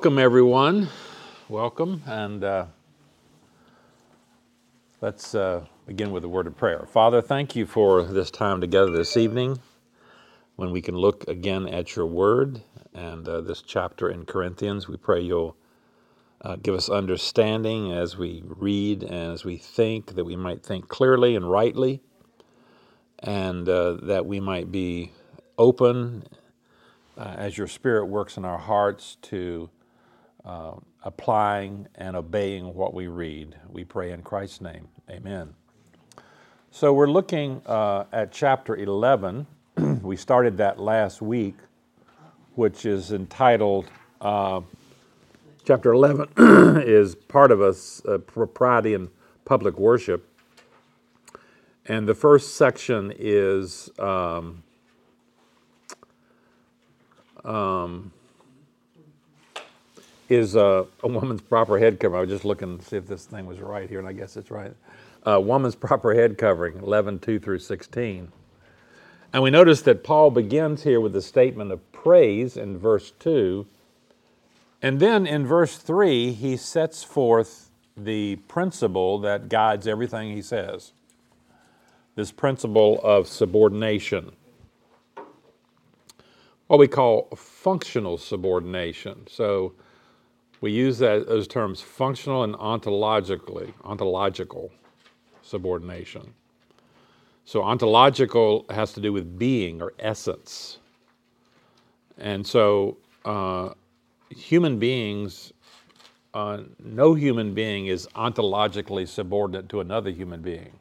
welcome everyone. Welcome, and uh, let's uh, begin with a word of prayer. Father, thank you for this time together this evening when we can look again at your word and uh, this chapter in Corinthians. We pray you'll uh, give us understanding as we read and as we think, that we might think clearly and rightly, and uh, that we might be open uh, as your Spirit works in our hearts to uh, applying and obeying what we read. We pray in Christ's name. Amen. So we're looking uh, at chapter 11. we started that last week, which is entitled, uh, chapter 11 is part of us, propriety in public worship. And the first section is um, um, is a, a, woman's proper head covering. I was just looking to see if this thing was right here, and I guess it's right. A woman's proper head covering, 11, 2 through 16. And we notice that Paul begins here with a statement of praise in verse 2. And then in verse 3, he sets forth the principle that guides everything he says this principle of subordination what we call functional subordination. So we use that, those terms functional and ontologically, ontological subordination. So ontological has to do with being or essence. And so uh, human beings, uh, no human being is ontologically subordinate to another human being.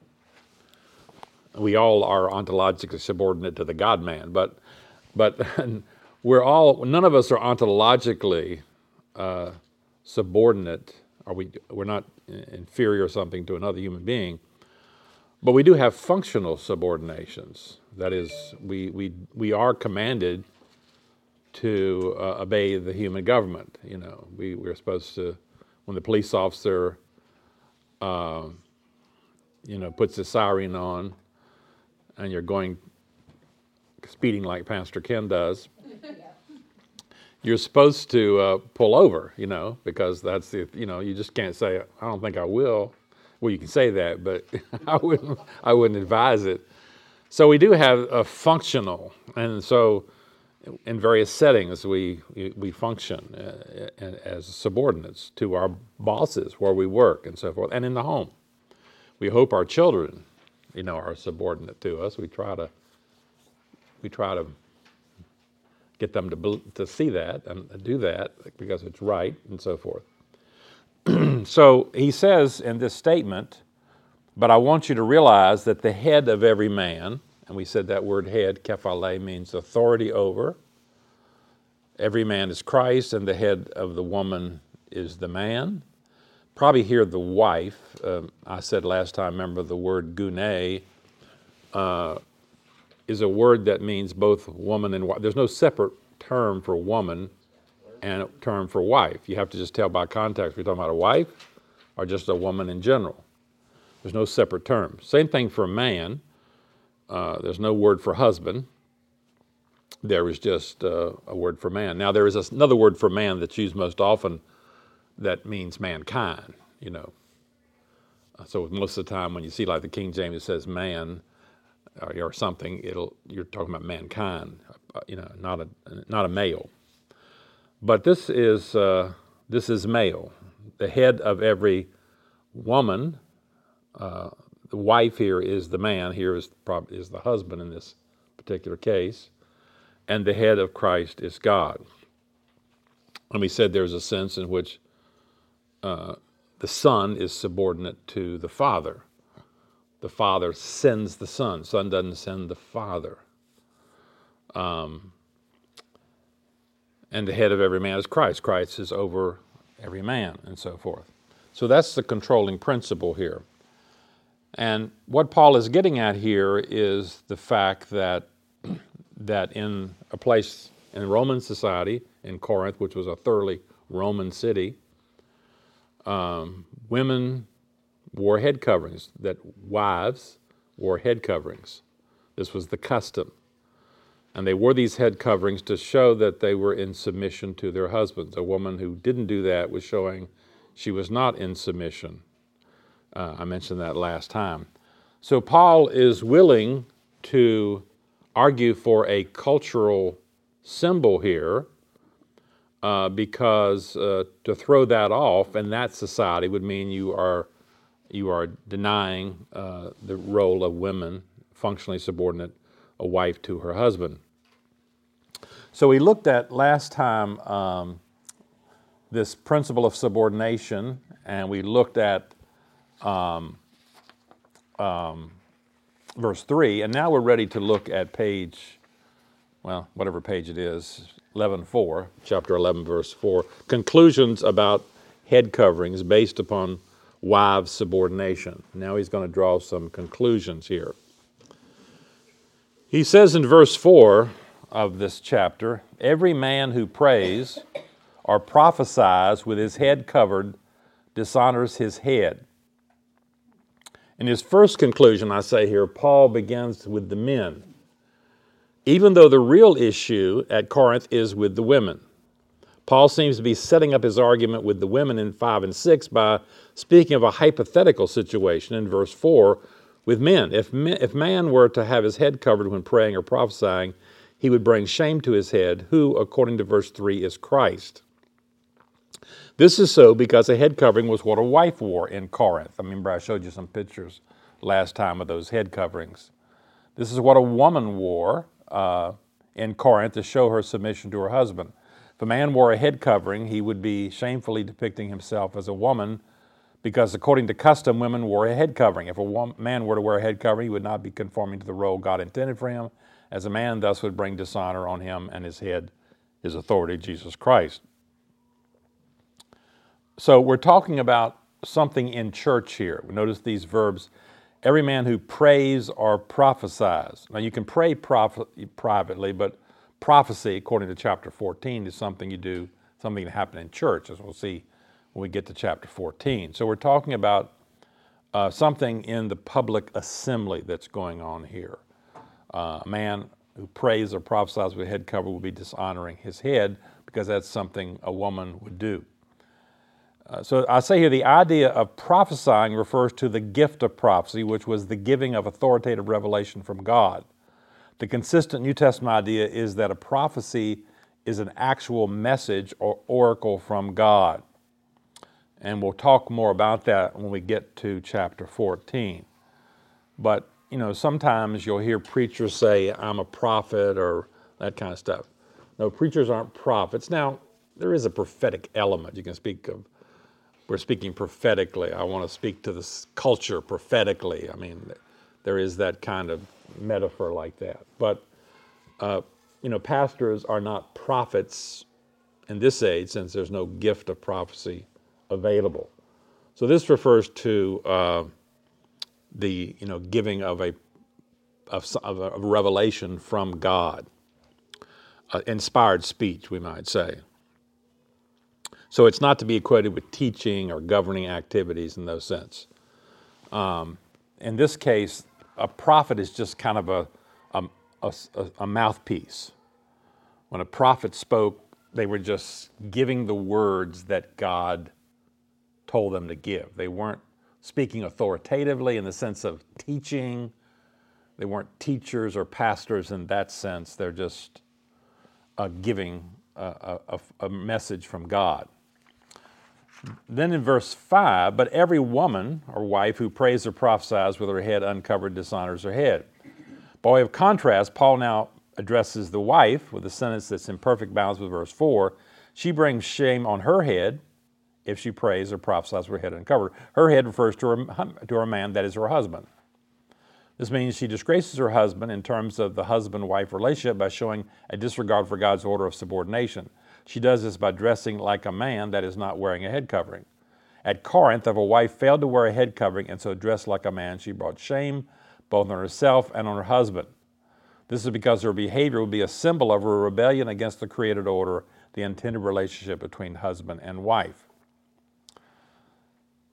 We all are ontologically subordinate to the God man, but but we're all, none of us are ontologically uh, subordinate, or we, we're not inferior or something to another human being. But we do have functional subordinations. That is, we, we, we are commanded to uh, obey the human government. You know, we, we're supposed to, when the police officer, uh, you know, puts the siren on and you're going speeding like Pastor Ken does, you're supposed to uh, pull over, you know, because that's the, you know, you just can't say, I don't think I will. Well, you can say that, but I wouldn't, I wouldn't advise it. So we do have a functional, and so in various settings we, we function uh, as subordinates to our bosses where we work and so forth, and in the home. We hope our children, you know, are subordinate to us. We try to we try to get them to, to see that and do that because it's right and so forth. so he says in this statement, but I want you to realize that the head of every man, and we said that word head, kephale, means authority over. Every man is Christ, and the head of the woman is the man. Probably here the wife. Um, I said last time, remember the word gune uh, is a word that means both woman and wife. There's no separate term for woman and a term for wife. You have to just tell by context you're talking about a wife or just a woman in general. There's no separate term. Same thing for man. Uh, there's no word for husband. There is just uh, a word for man. Now, there is another word for man that's used most often that means mankind, you know. So most of the time when you see like the King James, it says man, or, or something, it'll you're talking about mankind, uh, you know, not a not a male. But this is uh, this is male, the head of every woman. Uh, the wife here is the man. Here is probably is the husband in this particular case, and the head of Christ is God. And we said there's a sense in which uh, the son is subordinate to the father the Father sends the Son. Son doesn't send the Father. Um, and the head of every man is Christ. Christ is over every man, and so forth. So that's the controlling principle here. And what Paul is getting at here is the fact that that in a place in Roman society, in Corinth, which was a thoroughly Roman city, um, women wore head coverings, that wives wore head coverings. This was the custom. And they wore these head coverings to show that they were in submission to their husbands. A woman who didn't do that was showing she was not in submission. Uh, I mentioned that last time. So Paul is willing to argue for a cultural symbol here uh, because uh, to throw that off in that society would mean you are you are denying uh, the role of women functionally subordinate a wife to her husband. So we looked at last time um, this principle of subordination, and we looked at um, um, verse 3, and now we're ready to look at page, well, whatever page it is, 11 4, chapter 11, verse 4, conclusions about head coverings based upon wives' subordination. Now he's going to draw some conclusions here. He says in verse 4 of this chapter every man who prays or prophesies with his head covered dishonors his head. In his first conclusion, I say here, Paul begins with the men, even though the real issue at Corinth is with the women. Paul seems to be setting up his argument with the women in 5 and 6 by speaking of a hypothetical situation in verse 4 with men. If, men, if man were to have his head covered when praying or prophesying, he would bring shame to his head, who, according to verse 3, is Christ. This is so because a head covering was what a wife wore in Corinth. I remember I showed you some pictures last time of those head coverings. This is what a woman wore uh, in Corinth to show her submission to her husband. If a man wore a head covering, he would be shamefully depicting himself as a woman because according to custom, women wore a head covering. If a man were to wear a head covering, he would not be conforming to the role God intended for him. As a man, thus would bring dishonor on him and his head, his authority, Jesus Christ. So we're talking about something in church here. We notice these verbs every man who prays or prophesies. Now, you can pray prof- privately, but prophecy, according to chapter 14, is something you do, something that happened in church, as we'll see when we get to chapter 14. So we're talking about uh, something in the public assembly that's going on here. Uh, a man who prays or prophesies with a head cover will be dishonoring his head because that's something a woman would do. Uh, so I say here the idea of prophesying refers to the gift of prophecy, which was the giving of authoritative revelation from God. The consistent New Testament idea is that a prophecy is an actual message or oracle from God. And we'll talk more about that when we get to chapter 14. But, you know, sometimes you'll hear preachers say, I'm a prophet or that kind of stuff. No, preachers aren't prophets. Now, there is a prophetic element. You can speak of, we're speaking prophetically. I want to speak to this culture prophetically. I mean, there is that kind of metaphor like that. But, uh, you know, pastors are not prophets in this age since there's no gift of prophecy available. So this refers to uh, the you know giving of a of, of a revelation from God, uh, inspired speech, we might say. So it's not to be equated with teaching or governing activities in those sense. Um, in this case, a prophet is just kind of a, a, a, a mouthpiece. When a prophet spoke, they were just giving the words that God told them to give. They weren't speaking authoritatively in the sense of teaching. They weren't teachers or pastors in that sense. They're just uh, giving a, a, a message from God. Then in verse 5, but every woman or wife who prays or prophesies with her head uncovered dishonors her head. By way of contrast, Paul now addresses the wife with a sentence that's in perfect balance with verse 4. She brings shame on her head if she prays or prophesies with her head uncovered. Her head refers to her, to her man, that is her husband. This means she disgraces her husband in terms of the husband wife relationship by showing a disregard for God's order of subordination. She does this by dressing like a man that is not wearing a head covering. At Corinth, if a wife failed to wear a head covering and so dressed like a man, she brought shame both on herself and on her husband. This is because her behavior would be a symbol of her rebellion against the created order, the intended relationship between husband and wife.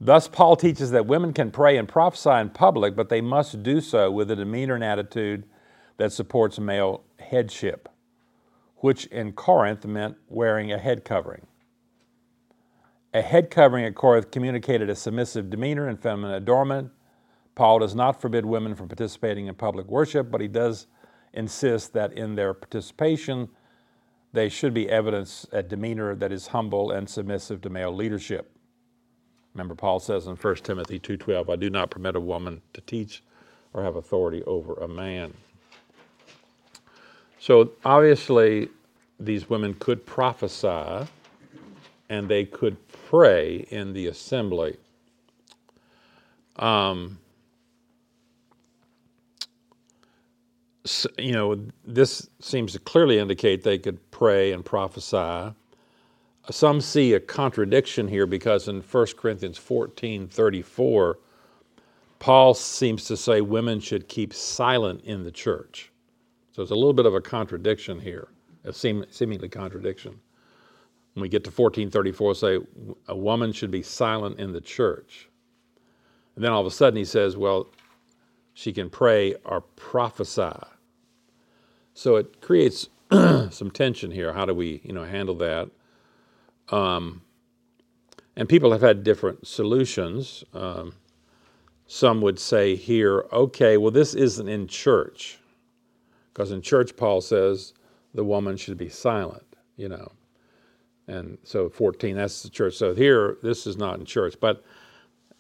Thus, Paul teaches that women can pray and prophesy in public, but they must do so with a demeanor and attitude that supports male headship, which in Corinth meant wearing a head covering. A head covering at Corinth communicated a submissive demeanor and feminine adornment. Paul does not forbid women from participating in public worship, but he does insist that in their participation, they should be evidence a demeanor that is humble and submissive to male leadership. Remember, Paul says in 1 Timothy 2.12, I do not permit a woman to teach or have authority over a man. So obviously, these women could prophesy and they could pray in the assembly. Um, so, you know, this seems to clearly indicate they could pray and prophesy. Some see a contradiction here because in 1 Corinthians 14 34, Paul seems to say women should keep silent in the church. So it's a little bit of a contradiction here, a seem, seemingly contradiction. When we get to 1434, say a woman should be silent in the church. And then all of a sudden he says, well, she can pray or prophesy. So it creates some tension here. How do we, you know, handle that? Um, and people have had different solutions. Um, some would say here, okay, well, this isn't in church. Because in church, Paul says the woman should be silent, you know. And so 14, that's the church. So here, this is not in church, but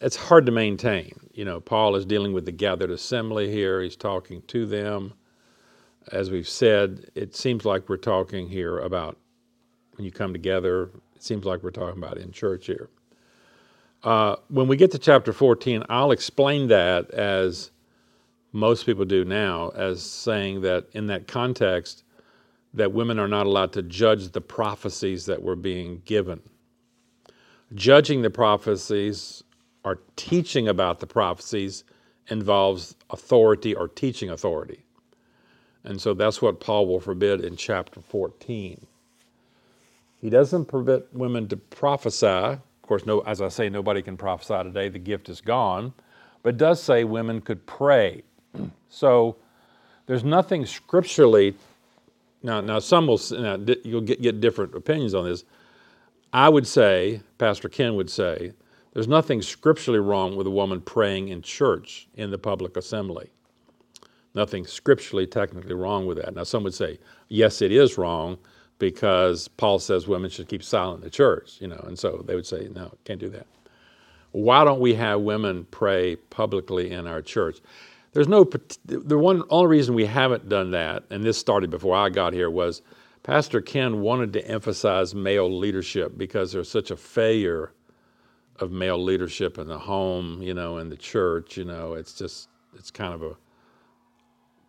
it's hard to maintain. You know, Paul is dealing with the gathered assembly here, he's talking to them. As we've said, it seems like we're talking here about when you come together, it seems like we're talking about in church here. Uh, when we get to chapter 14, I'll explain that as most people do now, as saying that in that context, that women are not allowed to judge the prophecies that were being given. Judging the prophecies or teaching about the prophecies involves authority or teaching authority. And so that's what Paul will forbid in chapter 14. He doesn't permit women to prophesy. Of course, no, as I say, nobody can prophesy today, the gift is gone. But does say women could pray. so there's nothing scripturally now, now some will now, you'll get, get different opinions on this. I would say, Pastor Ken would say, there's nothing scripturally wrong with a woman praying in church in the public assembly. Nothing scripturally, technically wrong with that. Now, some would say, yes, it is wrong because Paul says women should keep silent in the church, you know, and so they would say, no, can't do that. Why don't we have women pray publicly in our church? There's no, the one only reason we haven't done that, and this started before I got here, was Pastor Ken wanted to emphasize male leadership because there's such a failure of male leadership in the home, you know, in the church, you know, it's just, it's kind of a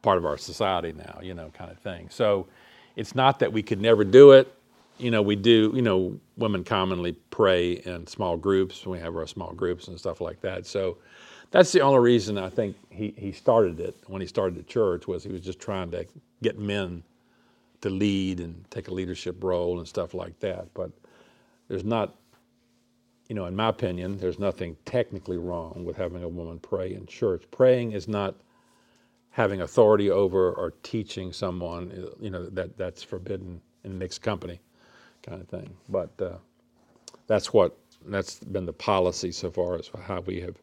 part of our society now, you know, kind of thing. So it's not that we could never do it. You know, we do, you know, women commonly pray in small groups. We have our small groups and stuff like that. So that's the only reason I think he, he started it when he started the church was he was just trying to get men to lead and take a leadership role and stuff like that. But there's not, you know, in my opinion, there's nothing technically wrong with having a woman pray in church. Praying is not having authority over or teaching someone, you know, that that's forbidden in mixed company, kind of thing. But uh, that's what that's been the policy so far as how we have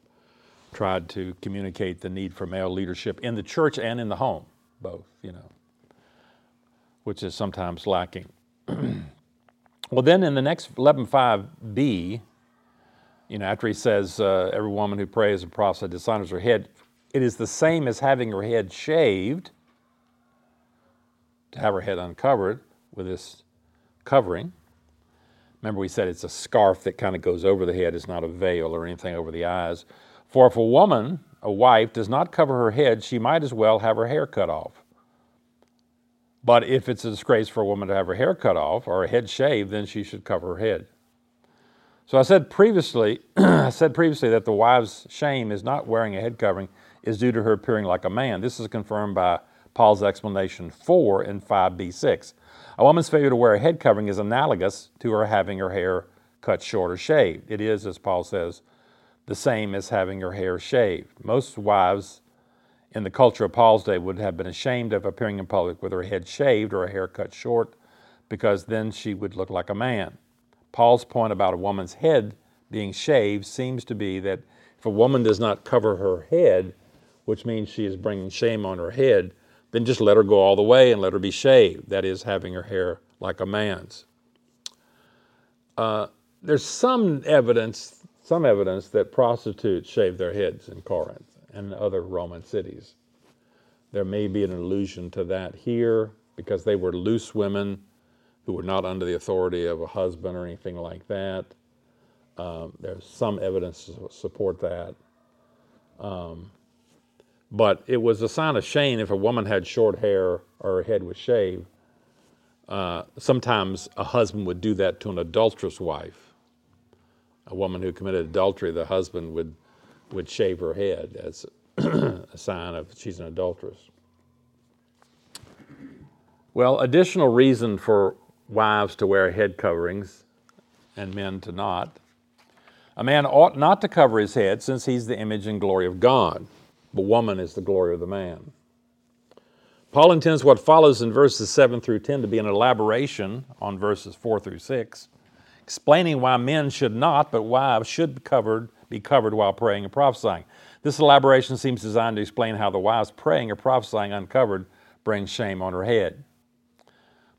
tried to communicate the need for male leadership in the church and in the home, both, you know, which is sometimes lacking. well, then in the next 11.5b, you know, after he says, uh, every woman who prays and prophesies dishonors her head, it is the same as having her head shaved, to have her head uncovered with this covering. Remember, we said it's a scarf that kind of goes over the head, it's not a veil or anything over the eyes. For if a woman, a wife, does not cover her head, she might as well have her hair cut off. But if it's a disgrace for a woman to have her hair cut off or her head shaved, then she should cover her head. So I said previously, I said previously that the wife's shame is not wearing a head covering is due to her appearing like a man. This is confirmed by Paul's explanation 4 in 5b6. A woman's failure to wear a head covering is analogous to her having her hair cut short or shaved. It is, as Paul says, the same as having her hair shaved. Most wives in the culture of Paul's day, would have been ashamed of appearing in public with her head shaved or her hair cut short, because then she would look like a man. Paul's point about a woman's head being shaved seems to be that if a woman does not cover her head, which means she is bringing shame on her head, then just let her go all the way and let her be shaved. That is, having her hair like a man's. Uh, there's some evidence, some evidence that prostitutes shaved their heads in Corinth and other Roman cities. There may be an allusion to that here because they were loose women who were not under the authority of a husband or anything like that. Um, there's some evidence to support that. Um, but it was a sign of shame if a woman had short hair or her head was shaved. Uh, sometimes a husband would do that to an adulterous wife. A woman who committed adultery, the husband would, would shave her head as a sign of she's an adulteress. Well, additional reason for wives to wear head coverings and men to not. A man ought not to cover his head since he's the image and glory of God. The woman is the glory of the man. Paul intends what follows in verses 7 through 10 to be an elaboration on verses 4 through 6, explaining why men should not, but wives should be covered, be covered while praying and prophesying. This elaboration seems designed to explain how the wives praying or prophesying uncovered brings shame on her head.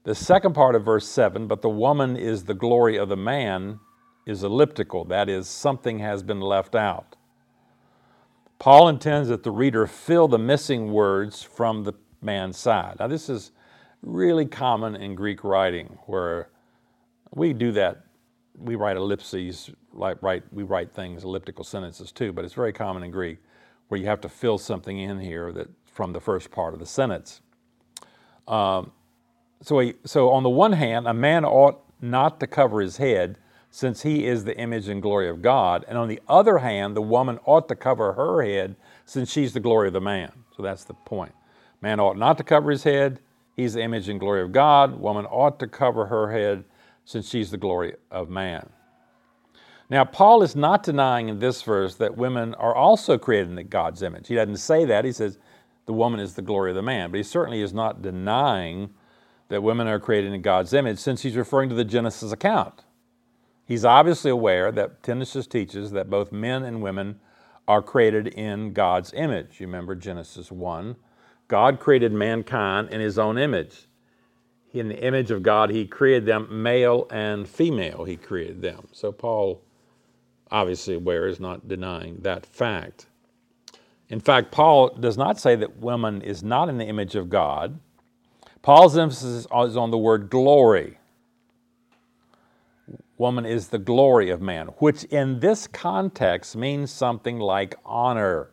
The second part of verse 7, but the woman is the glory of the man, is elliptical. That is, something has been left out. Paul intends that the reader fill the missing words from the man's side. Now, this is really common in Greek writing where we do that. We write ellipses, like write, we write things, elliptical sentences too, but it's very common in Greek where you have to fill something in here that from the first part of the sentence. Um, so, he, so on the one hand, a man ought not to cover his head since he is the image and glory of God. And on the other hand, the woman ought to cover her head since she's the glory of the man. So that's the point. Man ought not to cover his head. He's the image and glory of God. Woman ought to cover her head since she's the glory of man. Now, Paul is not denying in this verse that women are also created in God's image. He doesn't say that. He says the woman is the glory of the man. But he certainly is not denying that women are created in God's image since he's referring to the Genesis account. He's obviously aware that Genesis teaches that both men and women are created in God's image. You remember Genesis 1. God created mankind in his own image. In the image of God, he created them, male and female, he created them. So Paul, obviously aware, is not denying that fact. In fact, Paul does not say that woman is not in the image of God. Paul's emphasis is on the word glory. Woman is the glory of man, which in this context means something like honor.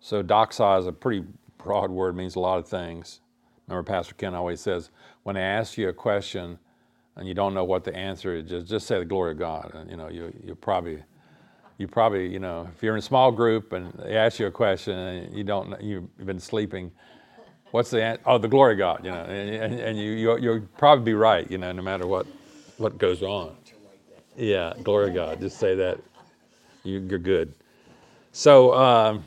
So, doxa is a pretty broad word, means a lot of things. Remember, Pastor Ken always says, when I ask you a question and you don't know what the answer is, just, just say the glory of God. And, you know, you, you probably, you probably, you know, if you're in a small group and they ask you a question and you don't, you've been sleeping, what's the answer? Oh, the glory God, you know, and, and you, you, you'll probably be right, you know, no matter what, what goes on. Yeah, glory God. Just say that. You, are good. So, um,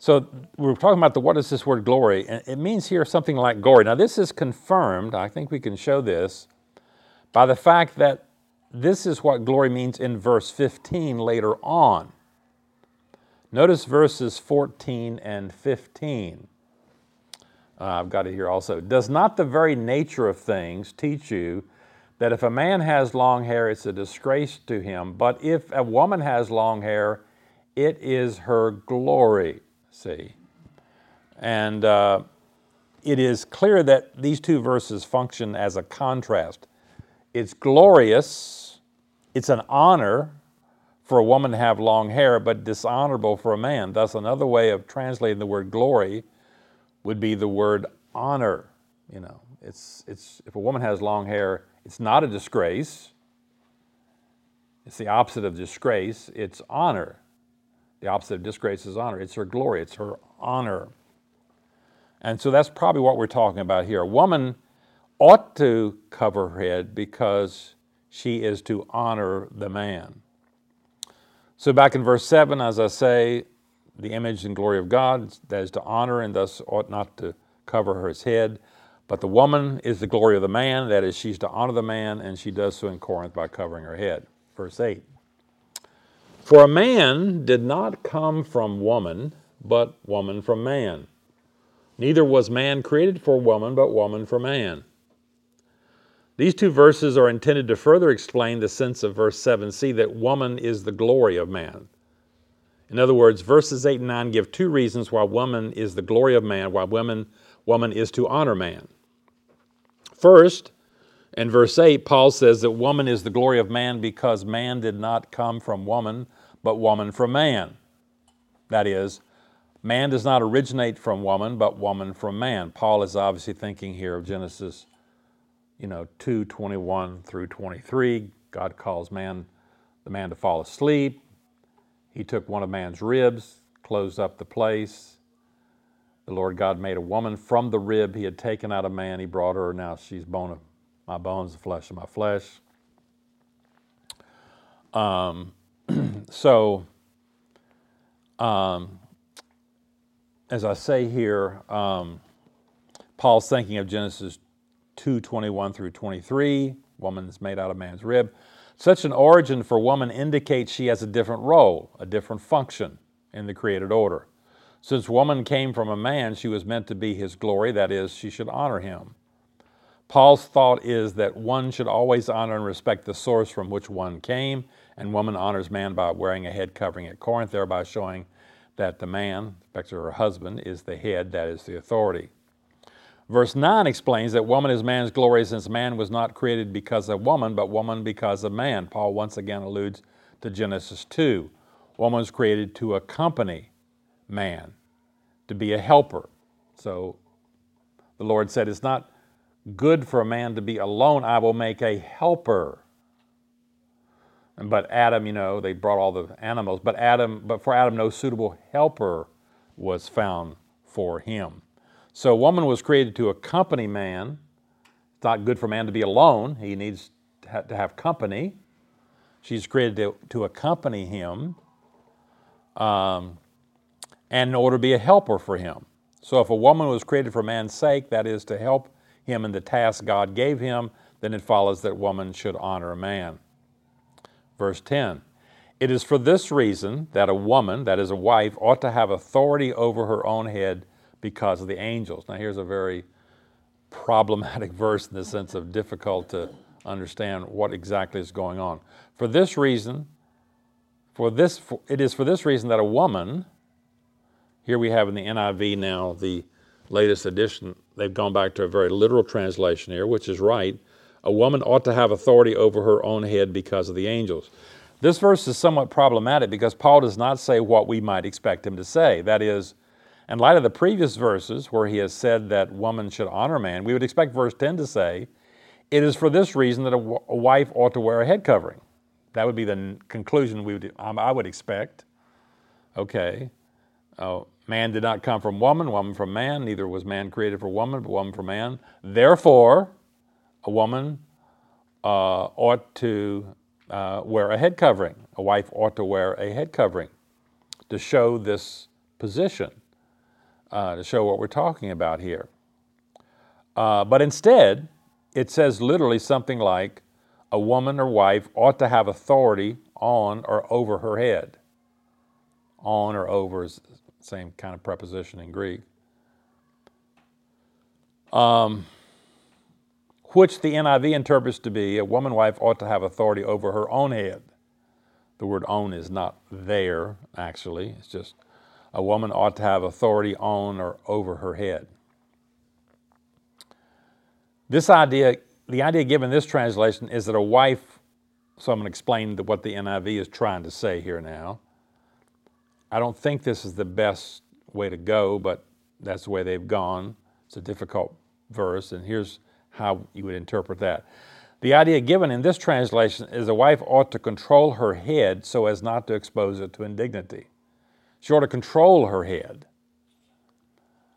so we're talking about the what is this word glory, and it means here something like glory. Now, this is confirmed. I think we can show this by the fact that this is what glory means in verse 15 later on. Notice verses 14 and 15. Uh, I've got it here also. Does not the very nature of things teach you that if a man has long hair, it's a disgrace to him, but if a woman has long hair, it is her glory? See? And uh, it is clear that these two verses function as a contrast. It's glorious, it's an honor for a woman to have long hair, but dishonorable for a man. Thus, another way of translating the word glory would be the word honor. You know, it's, it's, if a woman has long hair, it's not a disgrace. It's the opposite of disgrace, it's honor. The opposite of disgrace is honor. It's her glory, it's her honor. And so that's probably what we're talking about here. A woman ought to cover her head because she is to honor the man. So back in verse 7, as I say, the image and glory of God, that is to honor and thus ought not to cover her head. But the woman is the glory of the man, that is, she's to honor the man, and she does so in Corinth by covering her head. Verse 8 For a man did not come from woman, but woman from man. Neither was man created for woman, but woman for man. These two verses are intended to further explain the sense of verse 7c that woman is the glory of man. In other words, verses 8 and 9 give two reasons why woman is the glory of man, why woman, woman is to honor man. First, in verse 8, Paul says that woman is the glory of man because man did not come from woman, but woman from man. That is, man does not originate from woman, but woman from man. Paul is obviously thinking here of Genesis you know, 2 21 through 23. God calls man, the man to fall asleep. He took one of man's ribs, closed up the place. The Lord God made a woman from the rib he had taken out of man. He brought her. Now she's bone of my bones, the flesh of my flesh. Um, so, um, as I say here, um, Paul's thinking of Genesis 2 21 through 23. woman's made out of man's rib. Such an origin for woman indicates she has a different role, a different function in the created order. Since woman came from a man, she was meant to be his glory, that is, she should honor him. Paul's thought is that one should always honor and respect the source from which one came, and woman honors man by wearing a head covering at Corinth, thereby showing that the man, respect her husband, is the head, that is the authority. Verse 9 explains that woman is man's glory since man was not created because of woman, but woman because of man. Paul once again alludes to Genesis 2. Woman was created to accompany man, to be a helper. So the Lord said, It's not good for a man to be alone. I will make a helper. But Adam, you know, they brought all the animals, but Adam, but for Adam, no suitable helper was found for him. So, woman was created to accompany man. It's not good for man to be alone, he needs to have company. She's created to, to accompany him um, and in order to be a helper for him. So, if a woman was created for man's sake, that is to help him in the task God gave him, then it follows that woman should honor a man. Verse 10 It is for this reason that a woman, that is a wife, ought to have authority over her own head because of the angels. Now, here's a very problematic verse in the sense of difficult to understand what exactly is going on. For this reason, for this, for, it is for this reason that a woman, here we have in the NIV now the latest edition, they've gone back to a very literal translation here, which is right. A woman ought to have authority over her own head because of the angels. This verse is somewhat problematic because Paul does not say what we might expect him to say. That is, in light of the previous verses where he has said that woman should honor man, we would expect verse 10 to say, It is for this reason that a, w- a wife ought to wear a head covering. That would be the n- conclusion we would, um, I would expect. Okay. Uh, man did not come from woman, woman from man. Neither was man created for woman, but woman for man. Therefore, a woman uh, ought to uh, wear a head covering. A wife ought to wear a head covering to show this position uh, to show what we're talking about here. Uh, but instead, it says literally something like a woman or wife ought to have authority on or over her head. On or over is the same kind of preposition in Greek. Um, which the NIV interprets to be a woman wife ought to have authority over her own head. The word own is not there, actually, it's just a woman ought to have authority on or over her head. This idea, the idea given this translation is that a wife, so I'm going to explain what the NIV is trying to say here now. I don't think this is the best way to go, but that's the way they've gone. It's a difficult verse, and here's how you would interpret that. The idea given in this translation is a wife ought to control her head so as not to expose it to indignity. She ought to control her head.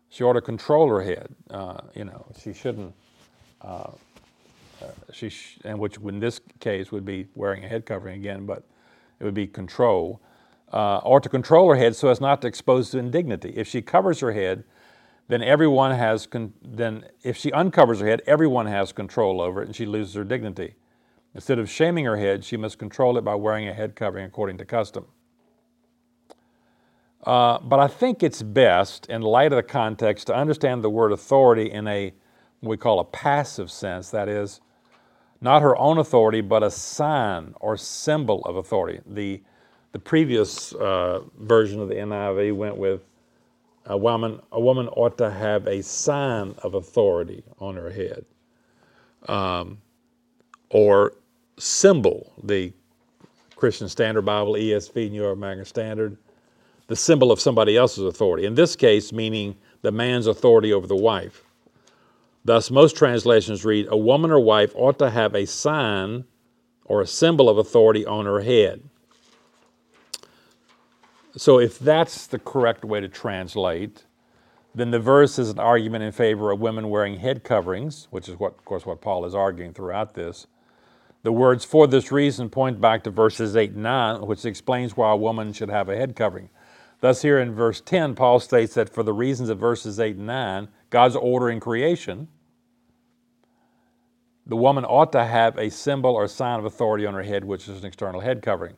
She ought to control her head. Uh, you know, she shouldn't. Uh, uh, she sh- and which in this case would be wearing a head covering again, but it would be control. uh, or to control her head so as not to expose to indignity. If she covers her head, then everyone has con- then if she uncovers her head, everyone has control over it, and she loses her dignity. Instead of shaming her head, she must control it by wearing a head covering according to custom. Uh, but I think it's best, in light of the context, to understand the word authority in a what we call a passive sense. That is, not her own authority, but a sign or symbol of authority. The the previous uh, version of the NIV went with a woman, a woman ought to have a sign of authority on her head. Um, or symbol, the Christian Standard Bible, ESV, New American Standard, the symbol of somebody else's authority. In this case, meaning the man's authority over the wife. Thus, most translations read, A woman or wife ought to have a sign or a symbol of authority on her head. So, if that's the correct way to translate, then the verse is an argument in favor of women wearing head coverings, which is what, of course, what Paul is arguing throughout this. The words for this reason point back to verses 8 and 9, which explains why a woman should have a head covering. Thus, here in verse 10, Paul states that for the reasons of verses 8 and 9, God's order in creation, the woman ought to have a symbol or sign of authority on her head, which is an external head covering.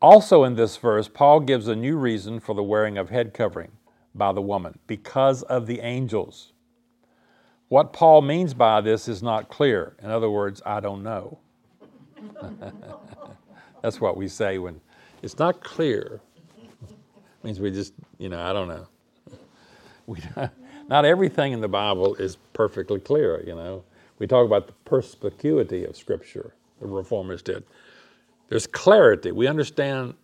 Also, in this verse, Paul gives a new reason for the wearing of head covering by the woman because of the angels. What Paul means by this is not clear. In other words, I don't know. That's what we say when it's not clear. Means we just, you know, I don't know. We, not everything in the Bible is perfectly clear, you know. We talk about the perspicuity of Scripture, the reformers did there's clarity. We understand,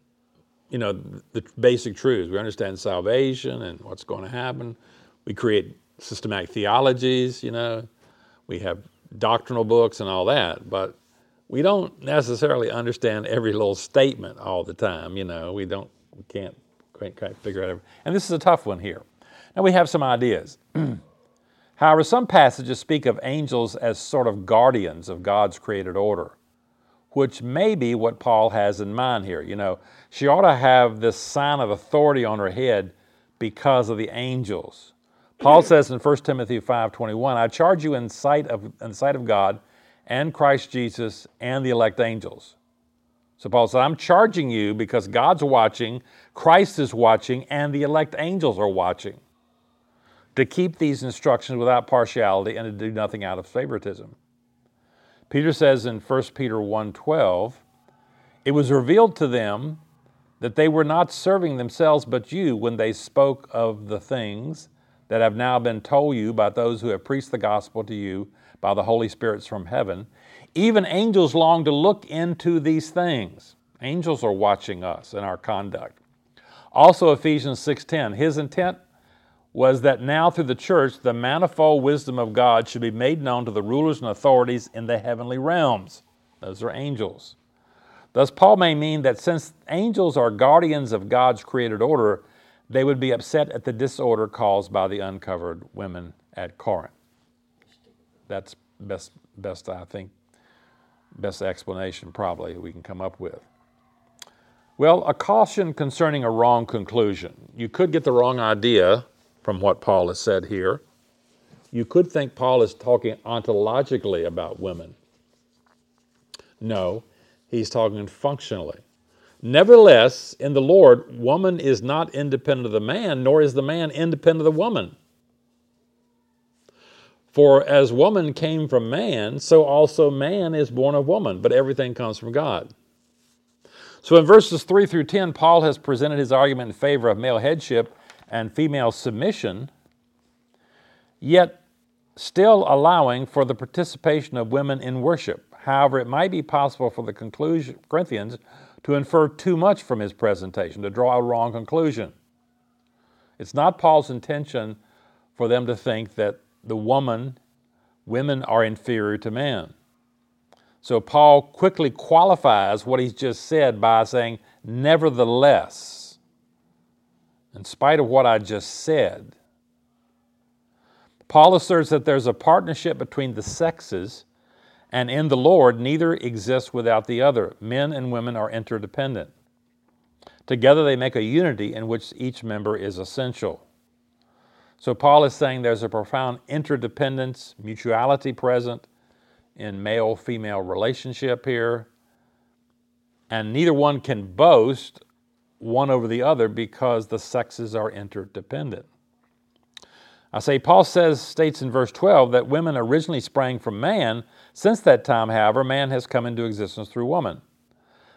you know, the basic truths. We understand salvation and what's going to happen. We create systematic theologies, you know. We have doctrinal books and all that, but we don't necessarily understand every little statement all the time, you know. We don't, we can't, can't figure out every, and this is a tough one here. Now we have some ideas. However, some passages speak of angels as sort of guardians of God's created order which may be what Paul has in mind here. You know, she ought to have this sign of authority on her head because of the angels. Paul says in 1 Timothy 5:21, I charge you in sight of in sight of God and Christ Jesus and the elect angels. So Paul said, I'm charging you because God's watching, Christ is watching, and the elect angels are watching to keep these instructions without partiality and to do nothing out of favoritism. Peter says in 1 Peter 1:12, "It was revealed to them that they were not serving themselves but you when they spoke of the things that have now been told you by those who have preached the gospel to you by the Holy Spirits from heaven. Even angels long to look into these things. Angels are watching us and our conduct. Also Ephesians 6:10, his intent was that now through the church the manifold wisdom of God should be made known to the rulers and authorities in the heavenly realms. Those are angels. Thus, Paul may mean that since angels are guardians of God's created order, they would be upset at the disorder caused by the uncovered women at Corinth. That's best, best I think, best explanation probably we can come up with. Well, a caution concerning a wrong conclusion. You could get the wrong idea from what Paul has said here. You could think Paul is talking ontologically about women. No, he's talking functionally. Nevertheless, in the Lord, woman is not independent of the man, nor is the man independent of the woman. For as woman came from man, so also man is born of woman, but everything comes from God. So in verses 3 through 10, Paul has presented his argument in favor of male headship and female submission, yet still allowing for the participation of women in worship. However, it might be possible for the Corinthians to infer too much from his presentation, to draw a wrong conclusion. It's not Paul's intention for them to think that the woman, women are inferior to man. So Paul quickly qualifies what he's just said by saying, nevertheless in spite of what I just said. Paul asserts that there's a partnership between the sexes, and in the Lord, neither exists without the other. Men and women are interdependent. Together they make a unity in which each member is essential. So Paul is saying there's a profound interdependence, mutuality present in male female relationship here. And neither one can boast one over the other because the sexes are interdependent. I say, Paul says, states in verse 12 that women originally sprang from man. Since that time, however, man has come into existence through woman.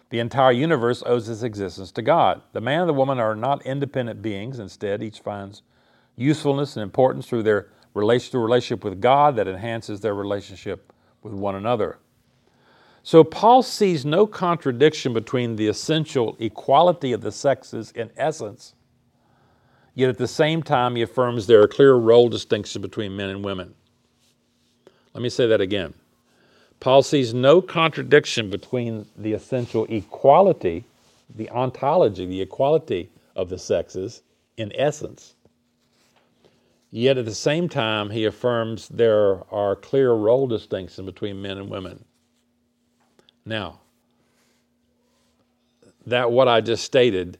The entire universe owes its existence to God. The man and the woman are not independent beings. Instead, each finds usefulness and importance through their relationship with God that enhances their relationship with one another. So, Paul sees no contradiction between the essential equality of the sexes in essence Yet at the same time, he affirms there are clear role distinctions between men and women. Let me say that again. Paul sees no contradiction between the essential equality, the ontology, the equality of the sexes in essence. Yet at the same time, he affirms there are clear role distinctions between men and women. Now, that what I just stated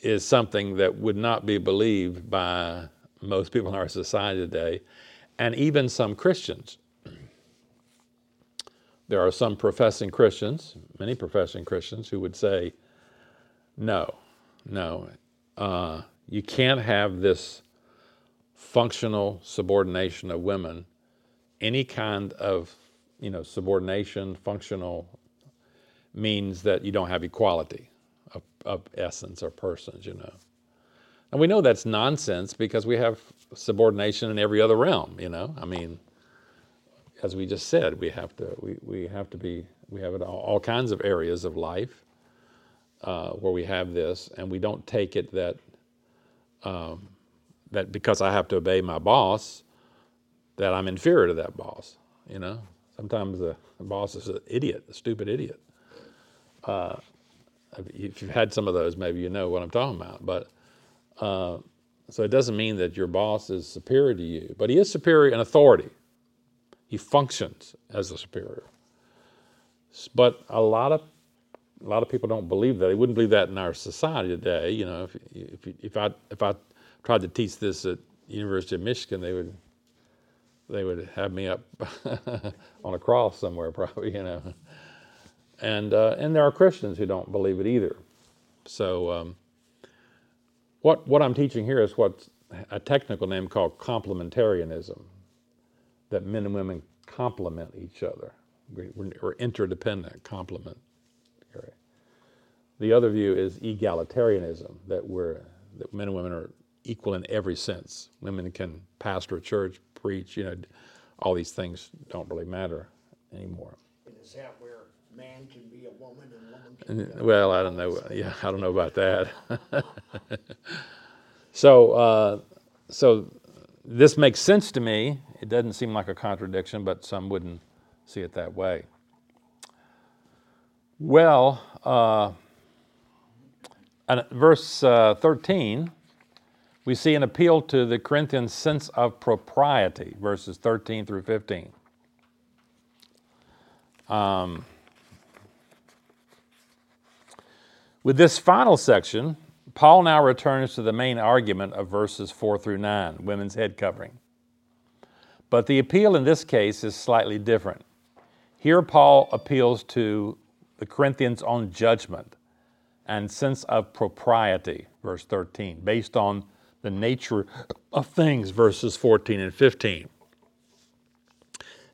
is something that would not be believed by most people in our society today, and even some Christians. There are some professing Christians, many professing Christians, who would say, no, no, uh, you can't have this functional subordination of women. Any kind of, you know, subordination, functional, means that you don't have equality of, of essence or persons, you know. And we know that's nonsense because we have subordination in every other realm, you know. I mean, as we just said, we have to we, we have to be we have it all, all kinds of areas of life uh, where we have this, and we don't take it that um, that because I have to obey my boss, that I'm inferior to that boss. You know, sometimes the, boss is an idiot, a stupid idiot. Uh, if you've had some of those, maybe you know what I'm talking about. But uh, so it doesn't mean that your boss is superior to you, but he is superior in authority. He functions as a superior. But a lot of a lot of people don't believe that. They wouldn't believe that in our society today. You know, if if, if I if I tried to teach this at University of Michigan, they would they would have me up on a cross somewhere, probably. You know. And, uh, and there are Christians who don't believe it either. So, um, what, what I'm teaching here is what's a technical name called complementarianism, that men and women complement each other. We're, we're interdependent, complement. The other view is egalitarianism, that we're that men and women are equal in every sense. Women can pastor a church, preach, you know, all these things don't really matter anymore. Is that where man can be a woman and woman can be a Well, I don't know. Yeah, I don't know about that. so, uh, so this makes sense to me. It doesn't seem like a contradiction, but some wouldn't see it that way. Well, uh, and verse uh, 13, we see an appeal to the Corinthians' sense of propriety, verses 13 through 15. Um, With this final section, Paul now returns to the main argument of verses 4 through 9, women's head covering. But the appeal in this case is slightly different. Here, Paul appeals to the Corinthians on judgment and sense of propriety, verse 13, based on the nature of things, verses 14 and 15.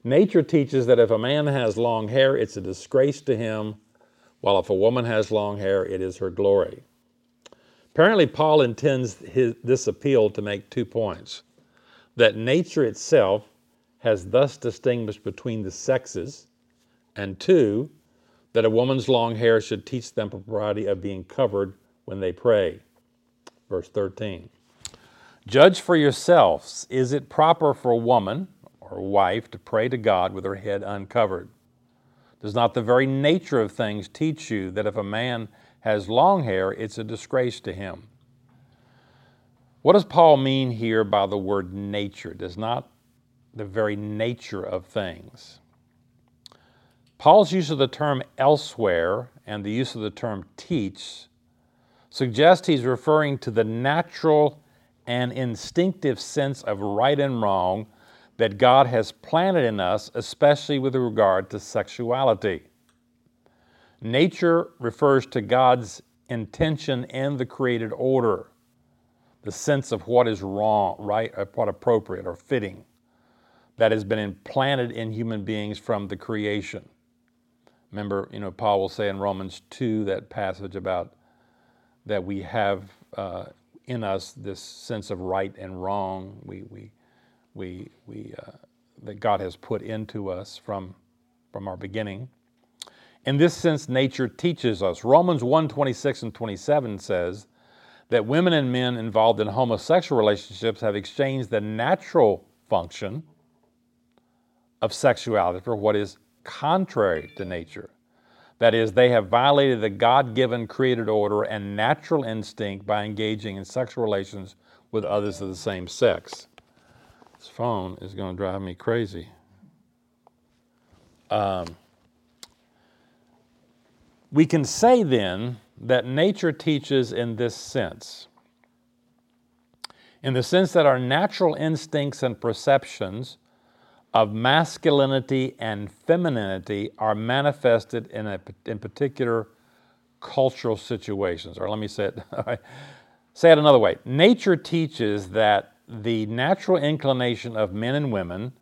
Nature teaches that if a man has long hair, it's a disgrace to him while if a woman has long hair, it is her glory. Apparently, Paul intends his, this appeal to make two points that nature itself has thus distinguished between the sexes, and two, that a woman's long hair should teach them propriety of being covered when they pray. Verse 13. Judge for yourselves is it proper for a woman or a wife to pray to God with her head uncovered? Does not the very nature of things teach you that if a man has long hair, it's a disgrace to him? What does Paul mean here by the word nature? Does not the very nature of things? Paul's use of the term elsewhere and the use of the term teach suggest he's referring to the natural and instinctive sense of right and wrong that God has planted in us, especially with regard to sexuality. Nature refers to God's intention in the created order, the sense of what is wrong, right, or what appropriate or fitting, that has been implanted in human beings from the creation. Remember, you know, Paul will say in Romans 2, that passage about that we have uh, in us this sense of right and wrong. We, we, we, we, uh, that God has put into us from, from our beginning. In this sense, nature teaches us. Romans 1 26 and 27 says that women and men involved in homosexual relationships have exchanged the natural function of sexuality for what is contrary to nature. That is, they have violated the God given created order and natural instinct by engaging in sexual relations with others of the same sex. This phone is going to drive me crazy. Um, we can say then that nature teaches in this sense. In the sense that our natural instincts and perceptions of masculinity and femininity are manifested in, a, in particular cultural situations. Or let me say it, say it another way. Nature teaches that the natural inclination of men and women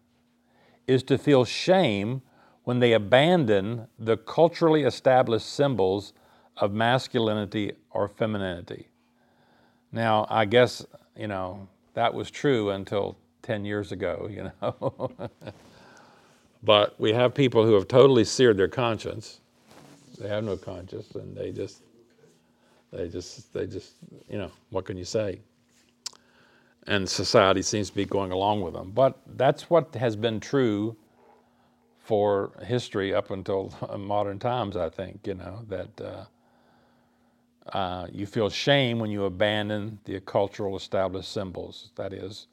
is to feel shame when they abandon the culturally established symbols of masculinity or femininity. Now, I guess, you know, that was true until 10 years ago, you know. but we have people who have totally seared their conscience. They have no conscience and they just, they just, they just, you know, what can you say? And society seems to be going along with them. But that's what has been true for history up until modern times, I think, you know, that uh, uh, you feel shame when you abandon the cultural established symbols. That is,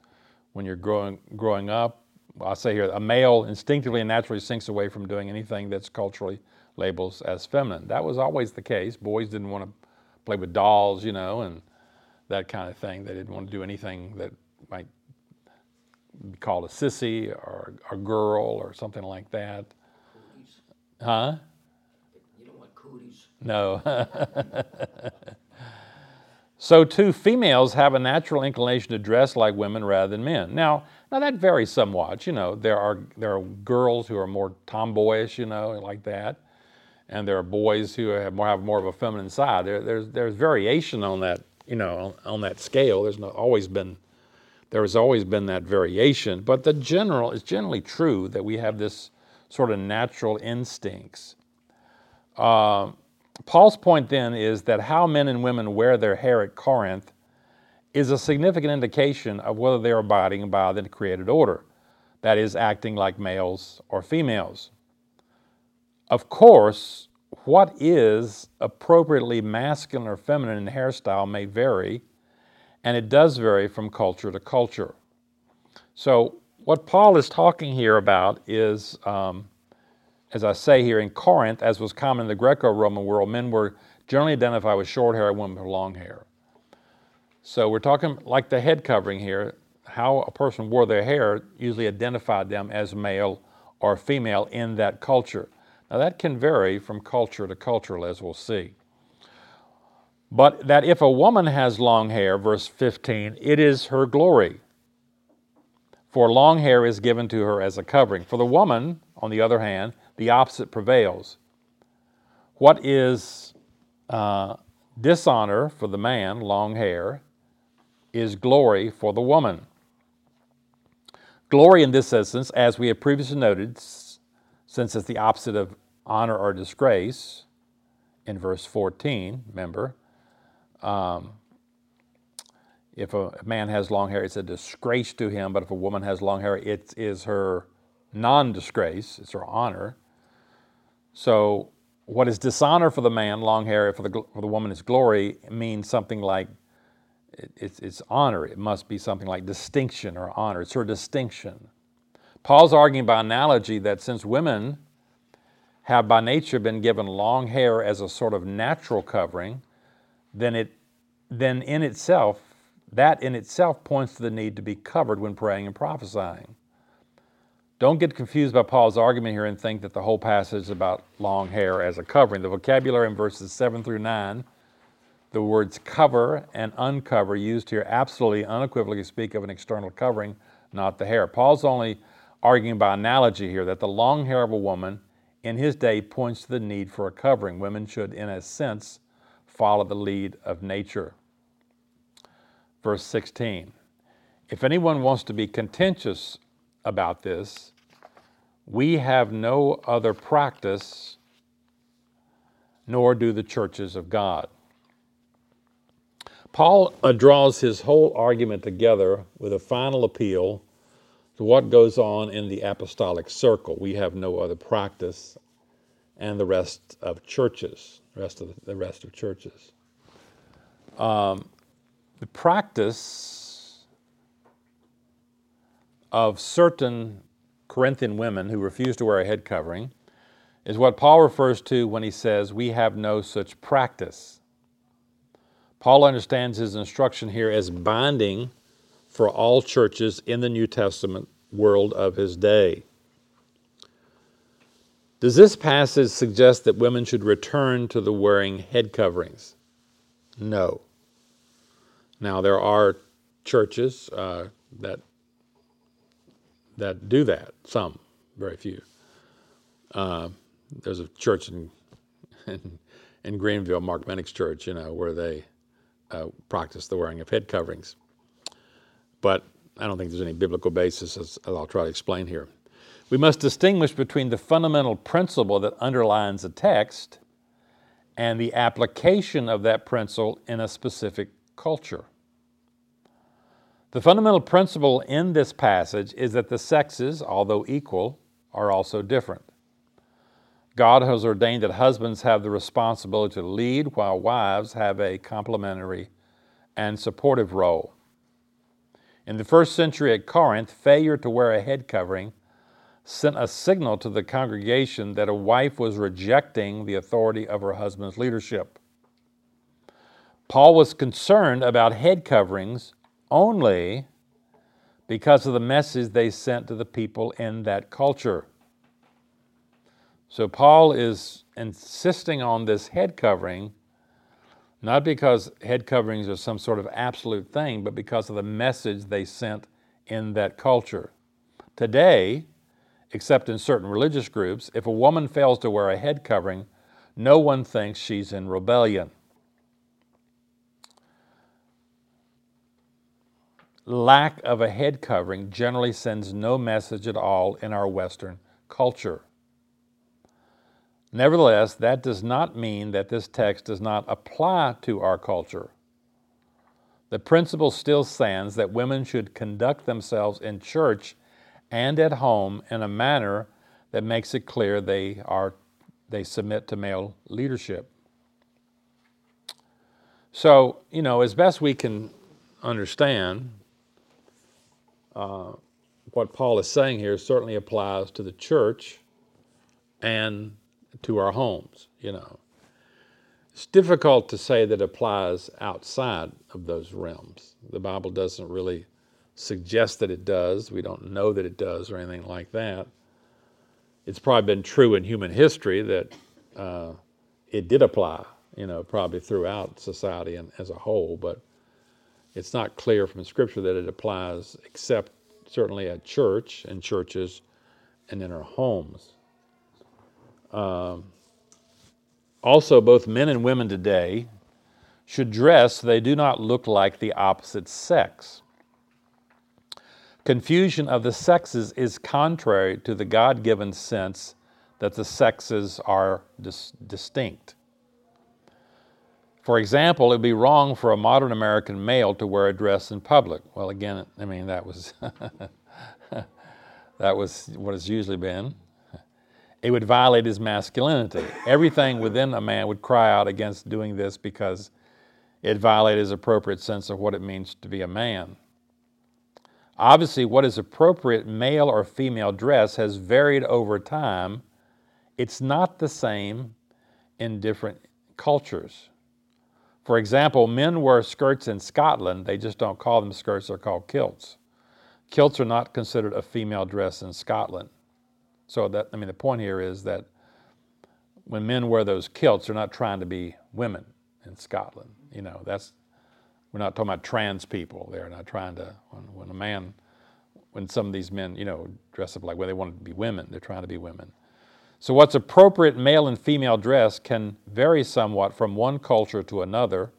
when you're growing, growing up. I'll say here, a male instinctively and naturally sinks away from doing anything that's culturally labeled as feminine. That was always the case. Boys didn't want to play with dolls, you know, and that kind of thing. They didn't want to do anything that might be called a sissy or a girl or something like that. Cooties. Huh? You don't want cooties. No. So, too, females have a natural inclination to dress like women rather than men. Now, now that varies somewhat. You know, there are there are girls who are more tomboyish, you know, like that, and there are boys who have more have more of a feminine side. There, there's there's variation on that, you know, on, on that scale. There's not always been there has always been that variation, but the general is generally true that we have this sort of natural instincts. Uh, Paul's point then is that how men and women wear their hair at Corinth is a significant indication of whether they are abiding by the created order, that is, acting like males or females. Of course, what is appropriately masculine or feminine in hairstyle may vary, and it does vary from culture to culture. So, what Paul is talking here about is um, as I say here, in Corinth, as was common in the Greco Roman world, men were generally identified with short hair, and women with long hair. So we're talking like the head covering here, how a person wore their hair usually identified them as male or female in that culture. Now that can vary from culture to culture, as we'll see. But that if a woman has long hair, verse 15, it is her glory. For long hair is given to her as a covering. For the woman, on the other hand, the opposite prevails. What is uh, dishonor for the man, long hair, is glory for the woman. Glory in this instance, as we have previously noted, since it's the opposite of honor or disgrace in verse 14, remember, um, if a man has long hair, it's a disgrace to him, but if a woman has long hair, it is her non disgrace, it's her honor. So, what is dishonor for the man, long hair, for the, for the woman is glory, means something like it, it's, it's honor. It must be something like distinction or honor. It's her distinction. Paul's arguing by analogy that since women have by nature been given long hair as a sort of natural covering, then it then in itself that in itself points to the need to be covered when praying and prophesying. Don't get confused by Paul's argument here and think that the whole passage is about long hair as a covering. The vocabulary in verses 7 through 9, the words cover and uncover used here absolutely unequivocally speak of an external covering, not the hair. Paul's only arguing by analogy here that the long hair of a woman in his day points to the need for a covering. Women should, in a sense, follow the lead of nature. Verse 16 If anyone wants to be contentious about this, we have no other practice, nor do the churches of God. Paul uh, draws his whole argument together with a final appeal to what goes on in the apostolic circle. We have no other practice, and the rest of churches, rest of the rest of churches. Um, the practice of certain Corinthian women who refuse to wear a head covering is what Paul refers to when he says, We have no such practice. Paul understands his instruction here as binding for all churches in the New Testament world of his day. Does this passage suggest that women should return to the wearing head coverings? No. Now, there are churches uh, that, that do that, some, very few. Uh, there's a church in, in, in, Greenville, Mark Minnick's church, you know, where they uh, practice the wearing of head coverings. But I don't think there's any biblical basis, as, as I'll try to explain here. We must distinguish between the fundamental principle that underlines a text and the application of that principle in a specific culture. The fundamental principle in this passage is that the sexes, although equal, are also different. God has ordained that husbands have the responsibility to lead, while wives have a complementary and supportive role. In the first century at Corinth, failure to wear a head covering sent a signal to the congregation that a wife was rejecting the authority of her husband's leadership. Paul was concerned about head coverings only because of the message they sent to the people in that culture. So Paul is insisting on this head covering, not because head coverings are some sort of absolute thing, but because of the message they sent in that culture. Today, except in certain religious groups, if a woman fails to wear a head covering, no one thinks she's in rebellion. Lack of a head covering generally sends no message at all in our Western culture. Nevertheless, that does not mean that this text does not apply to our culture. The principle still stands that women should conduct themselves in church and at home in a manner that makes it clear they are they submit to male leadership. So, you know, as best we can understand, what Paul is saying here certainly applies to the church and to our homes, you know. It's difficult to say that applies outside of those realms. The Bible doesn't really suggest that it does. We don't know that it does or anything like that. It's probably been true in human history that uh, it did apply, you know, probably throughout society and as a whole, but it's not clear from Scripture that it applies except certainly at church and churches and in our homes. Um, also, both men and women today should dress so they do not look like the opposite sex. Confusion of the sexes is contrary to the God given sense that the sexes are dis- distinct. For example, it would be wrong for a modern American male to wear a dress in public. Well, again, I mean, that was, that was what it's usually been it would violate his masculinity. Everything within a man would cry out against doing this because it violated his appropriate sense of what it means to be a man. Obviously, what is appropriate male or female dress has varied over time it's not the same in different cultures. For example, men wear skirts in Scotland, they just don't call them skirts, they're called kilts. Kilts are not considered a female dress in Scotland. So that I mean the point here is that when men wear those kilts, they're not trying to be women in Scotland. You know, that's we're not talking about trans people. They're not trying to when, when a man when some of these men, you know, dress up like when they want to be women, they're trying to be women. So, what's appropriate male and female dress can vary somewhat from one culture to another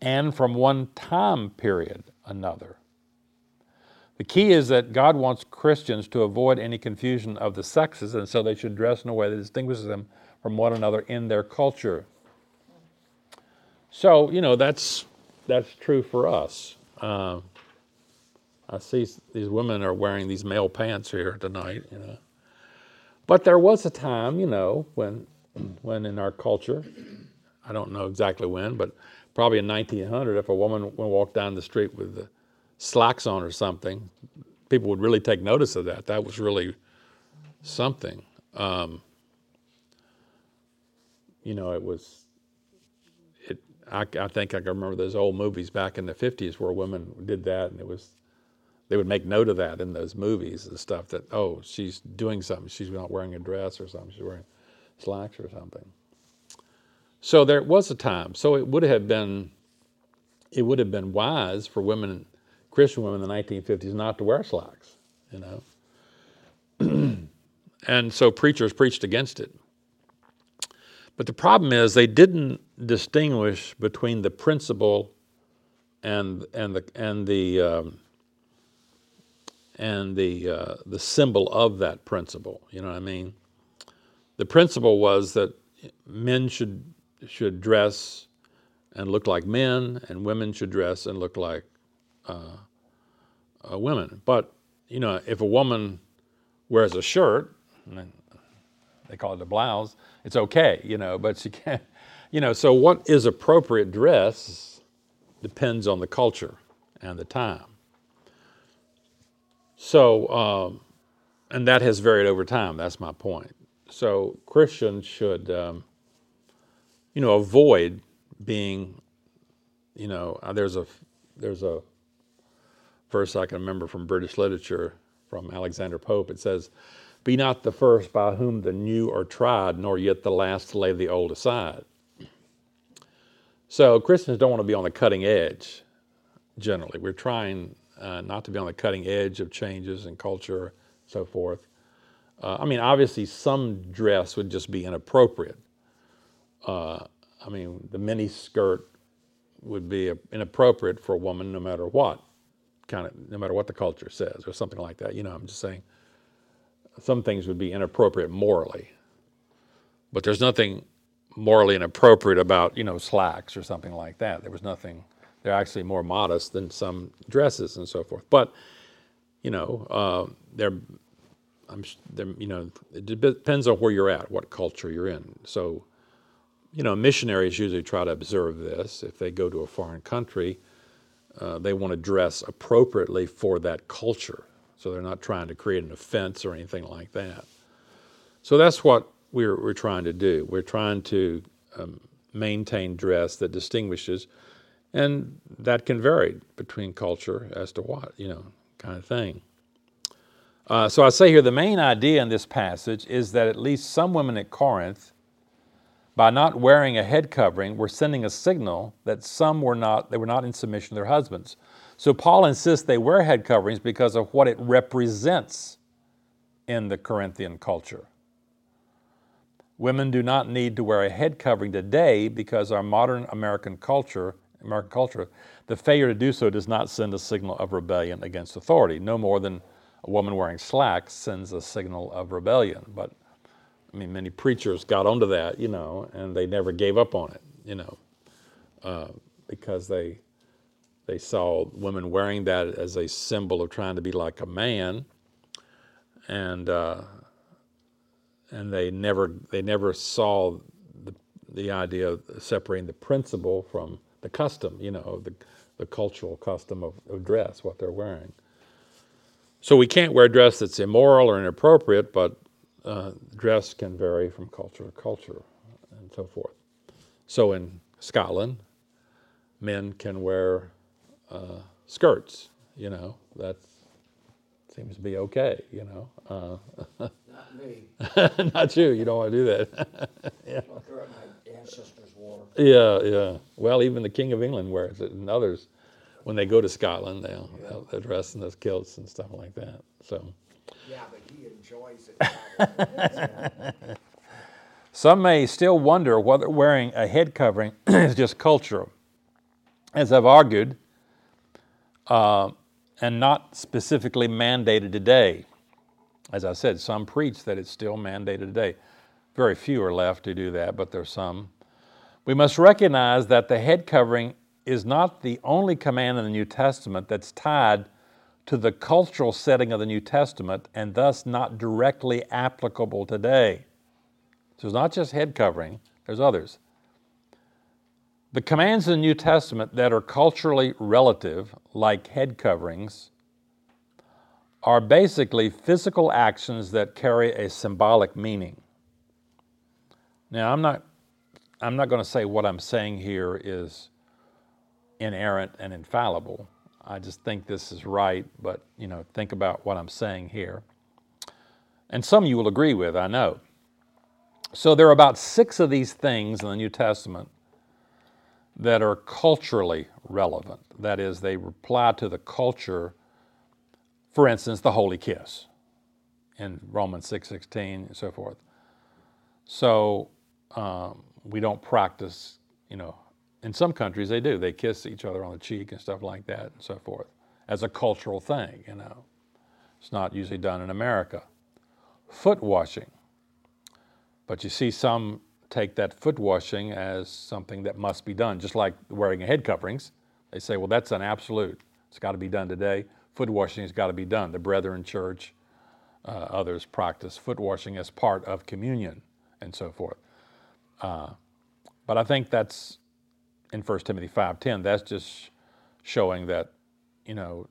and from one time period another. The key is that God wants Christians to avoid any confusion of the sexes, and so they should dress in a way that distinguishes them from one another in their culture. So, you know, that's, that's true for us. Uh, I see these women are wearing these male pants here tonight, you know. But there was a time, you know, when, when in our culture, I don't know exactly when, but probably in 1900, if a woman walked down the street with the slacks on or something, people would really take notice of that. That was really something. Um, you know, it was. It. I, I think I can remember those old movies back in the 50s where women did that, and it was they would make note of that in those movies and stuff that oh she's doing something. She's not wearing a dress or something. She's wearing slacks or something. So there was a time. So it would have been it would have been wise for women christian women in the 1950s not to wear slacks you know? And so preachers preached against it. But the problem is they didn't distinguish between the principle and and the and the um, and the, uh, the symbol of that principle. You know what I mean? The principle was that men should, should dress and look like men, and women should dress and look like uh, uh, women. But, you know, if a woman wears a shirt, they call it a blouse, it's okay, you know, but she can't, you know, so what is appropriate dress depends on the culture and the time. So, um, and that has varied over time. That's my point. So Christians should, um, you know, avoid being, you know, uh, there's a there's a verse I can remember from British literature from Alexander Pope. It says, "Be not the first by whom the new are tried, nor yet the last to lay the old aside." So Christians don't want to be on the cutting edge. Generally, we're trying uh, not to be on the cutting edge of changes in culture, so forth. Uh, I mean, obviously, some dress would just be inappropriate. Uh, I mean, the mini skirt would be inappropriate for a woman, no matter what kind of, no matter what the culture says, or something like that. You know, I'm just saying, some things would be inappropriate morally, but there's nothing morally inappropriate about you know slacks or something like that. There was nothing they're actually more modest than some dresses and so forth. But you know, uh, they're, I'm, they're, you know, it depends on where you're at, what culture you're in. So, you know, missionaries usually try to observe this. If they go to a foreign country, uh, they want to dress appropriately for that culture. So they're not trying to create an offense or anything like that. So that's what we're, we're trying to do. We're trying to um, maintain dress that distinguishes and that can vary between culture as to what, you know, kind of thing. Uh, so I say here the main idea in this passage is that at least some women at Corinth, by not wearing a head covering, were sending a signal that some were not, they were not in submission to their husbands. So Paul insists they wear head coverings because of what it represents in the Corinthian culture. Women do not need to wear a head covering today because our modern American culture American culture, the failure to do so does not send a signal of rebellion against authority, no more than a woman wearing slacks sends a signal of rebellion. But I mean, many preachers got onto that, you know, and they never gave up on it, you know, uh, because they they saw women wearing that as a symbol of trying to be like a man, and uh, and they never they never saw the the idea of separating the principle from the custom, you know, the, the cultural custom of, of dress, what they're wearing. So we can't wear dress that's immoral or inappropriate, but uh, dress can vary from culture to culture and so forth. So in Scotland, men can wear uh, skirts, you know, that seems to be okay, you know. Uh, Not me. not you, you don't want to do that. That's what my ancestors wore. Yeah, yeah. Well, even the King of England wears it, and others, when they go to Scotland, they'll, they'll, they'll dress in those kilts and stuff like that. So. Yeah, but he enjoys it. Some may still wonder whether wearing a head covering is just cultural. As I've argued, uh, and not specifically mandated today. As I said, some preach that it's still mandated today. Very few are left to do that, but there's some. We must recognize that the head covering is not the only command in the New Testament that's tied to the cultural setting of the New Testament and thus not directly applicable today. So it's not just head covering, there's others. The commands in the New Testament that are culturally relative, like head coverings, are basically physical actions that carry a symbolic meaning. Now, I'm not, I'm not going to say what I'm saying here is inerrant and infallible. I just think this is right, but you know, think about what I'm saying here. And some you will agree with, I know. So there are about six of these things in the New Testament that are culturally relevant. That is, they reply to the culture. For instance, the holy kiss in Romans 6:16 and so forth. So um, we don't practice, you know, in some countries they do. They kiss each other on the cheek and stuff like that and so forth as a cultural thing, you know. It's not usually done in America. Foot washing. But you see some take that foot washing as something that must be done, just like wearing head coverings. They say, well, that's an absolute. It's got to be done today. Foot washing has got to be done. The Brethren Church, uh, others practice foot washing as part of communion and so forth. Uh, but I think that's in 1 Timothy 5.10, that's just showing that, you know,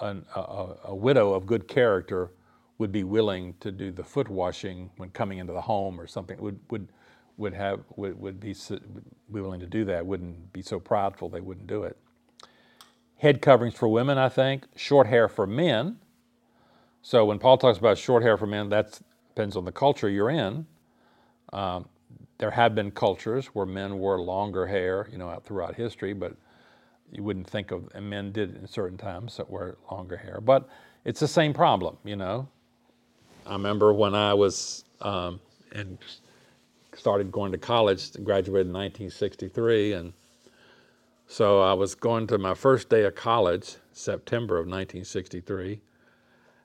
an, a, a widow of good character would be willing to do the foot washing when coming into the home or something, would, would would have would, would be, be willing to do that wouldn't be so prideful they wouldn't do it. Head coverings for women i think short hair for men. So when paul talks about short hair for men that depends on the culture you're in. Um, there have been cultures where men wore longer hair you know out throughout history but you wouldn't think of and men did in certain times that wear longer hair but it's the same problem you know i remember when i was um, in started going to college, graduated in 1963, and so I was going to my first day of college, September of 1963.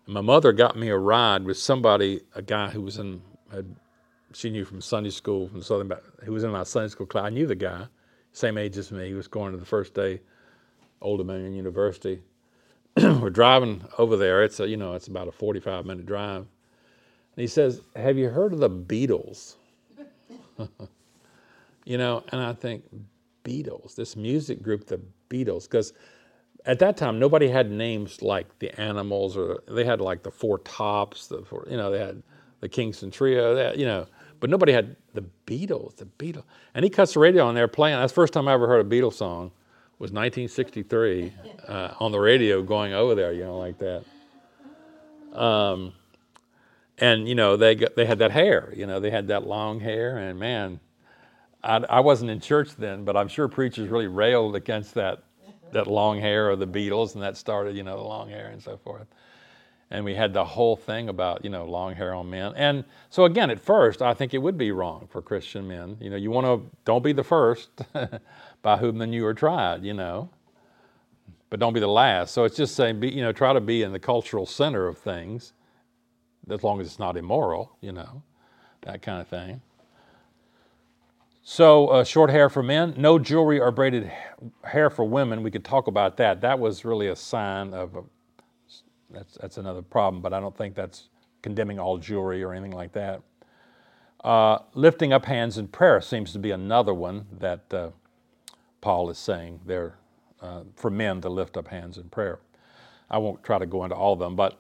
And my mother got me a ride with somebody, a guy who was in, had, she knew from Sunday school, from Southern, who was in my Sunday school class. I knew the guy, same age as me. He was going to the first day, Old Dominion University. We're driving over there. It's a, you know, it's about a 45 minute drive. And he says, "Have you heard of the Beatles?" you know, and I think Beatles, this music group, the Beatles, because at that time nobody had names like the Animals or they had like the Four Tops, the four, you know, they had the Kingston Trio, had, you know, but nobody had the Beatles, the Beatles. And he cuts the radio on there playing. That's the first time I ever heard a Beatles song was 1963 uh, on the radio going over there, you know, like that. Um, and you know they got, they had that hair you know they had that long hair and man I, I wasn't in church then but i'm sure preachers really railed against that that long hair of the beatles and that started you know the long hair and so forth and we had the whole thing about you know long hair on men and so again at first i think it would be wrong for christian men you know you want to don't be the first by whom then you are tried you know but don't be the last so it's just saying be, you know try to be in the cultural center of things as long as it's not immoral, you know, that kind of thing. So, uh, short hair for men, no jewelry or braided hair for women. We could talk about that. That was really a sign of, a, that's, that's another problem, but I don't think that's condemning all jewelry or anything like that. Uh, lifting up hands in prayer seems to be another one that uh, Paul is saying there uh, for men to lift up hands in prayer. I won't try to go into all of them, but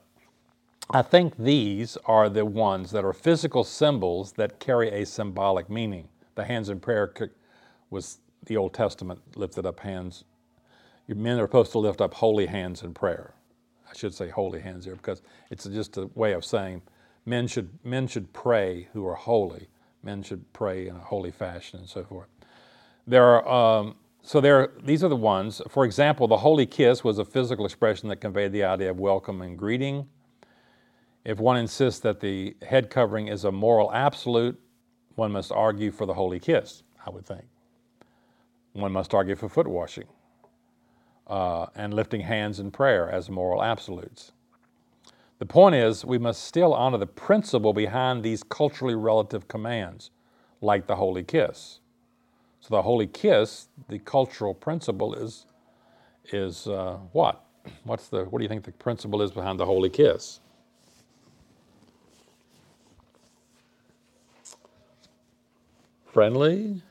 I think these are the ones that are physical symbols that carry a symbolic meaning. The hands in prayer was the Old Testament lifted up hands. Men are supposed to lift up holy hands in prayer. I should say holy hands here because it's just a way of saying men should men should pray who are holy. Men should pray in a holy fashion and so forth. There are um, so there. These are the ones. For example, the holy kiss was a physical expression that conveyed the idea of welcome and greeting. If one insists that the head covering is a moral absolute, one must argue for the holy kiss. I would think. One must argue for foot washing uh, and lifting hands in prayer as moral absolutes. The point is, we must still honor the principle behind these culturally relative commands, like the holy kiss. So, the holy kiss, the cultural principle is, is uh, what? What's the, what do you think the principle is behind the holy kiss? Friendly,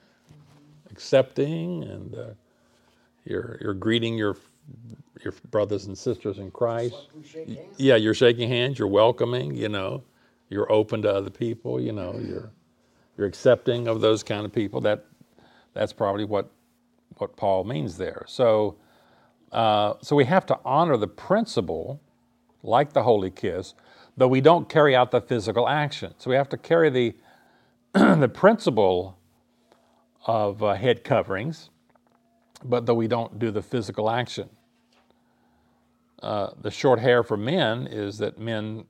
accepting, and uh, you're, you're greeting your, your brothers and sisters in Christ. Like. Yeah, you're shaking hands, you're welcoming, you know, you're open to other people, you know, you're you're accepting of those kind of people. That that's probably what what Paul means there. So uh, so we have to honor the principle, like the holy kiss, though we don't carry out the physical action. So we have to carry the the principle of uh, head coverings, but though we don't do the physical action. Uh, the short hair for men is that men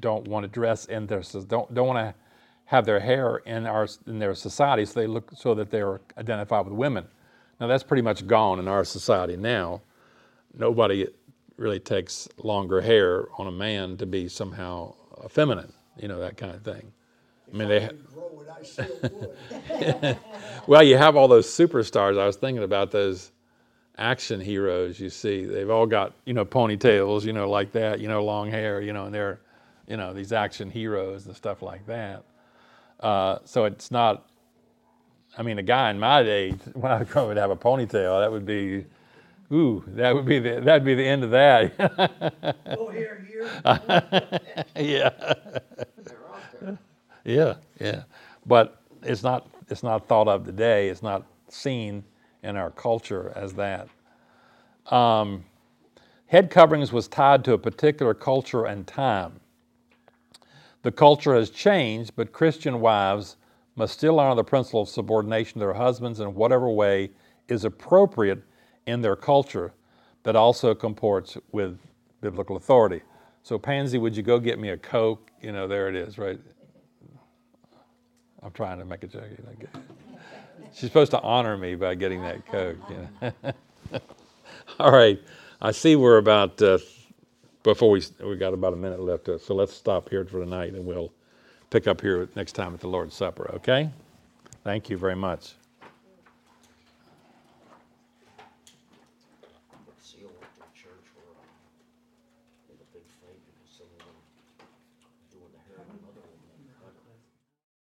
don't want to dress in their don't don't want to have their hair in our in their society so they look so that they're identified with women. Now that's pretty much gone in our society now. Nobody really takes longer hair on a man to be somehow feminine, you know that kind of thing. I mean, they I could grow it, I still would. well, you have all those superstars. I was thinking about those action heroes you see. They've all got, you know, ponytails, you know, like that, you know, long hair, you know, and they're, you know, these action heroes and stuff like that. Uh, so it's not, I mean, a guy in my day, when I was growing would have a ponytail, that would be, ooh, that would be the, that'd be the end of that. Go here, here. yeah. Yeah, yeah. But it's not it's not thought of today. It's not seen in our culture as that. Um, head coverings was tied to a particular culture and time. The culture has changed, but Christian wives must still honor the principle of subordination to their husbands in whatever way is appropriate in their culture, that also comports with biblical authority. So, Pansy, would you go get me a Coke? You know, there it is, right? I'm trying to make a joke. She's supposed to honor me by getting that Coke. You know? All right. I see we're about, uh, before we, we got about a minute left, uh, so let's stop here for tonight and we'll pick up here next time at the Lord's Supper, okay? Thank you very much.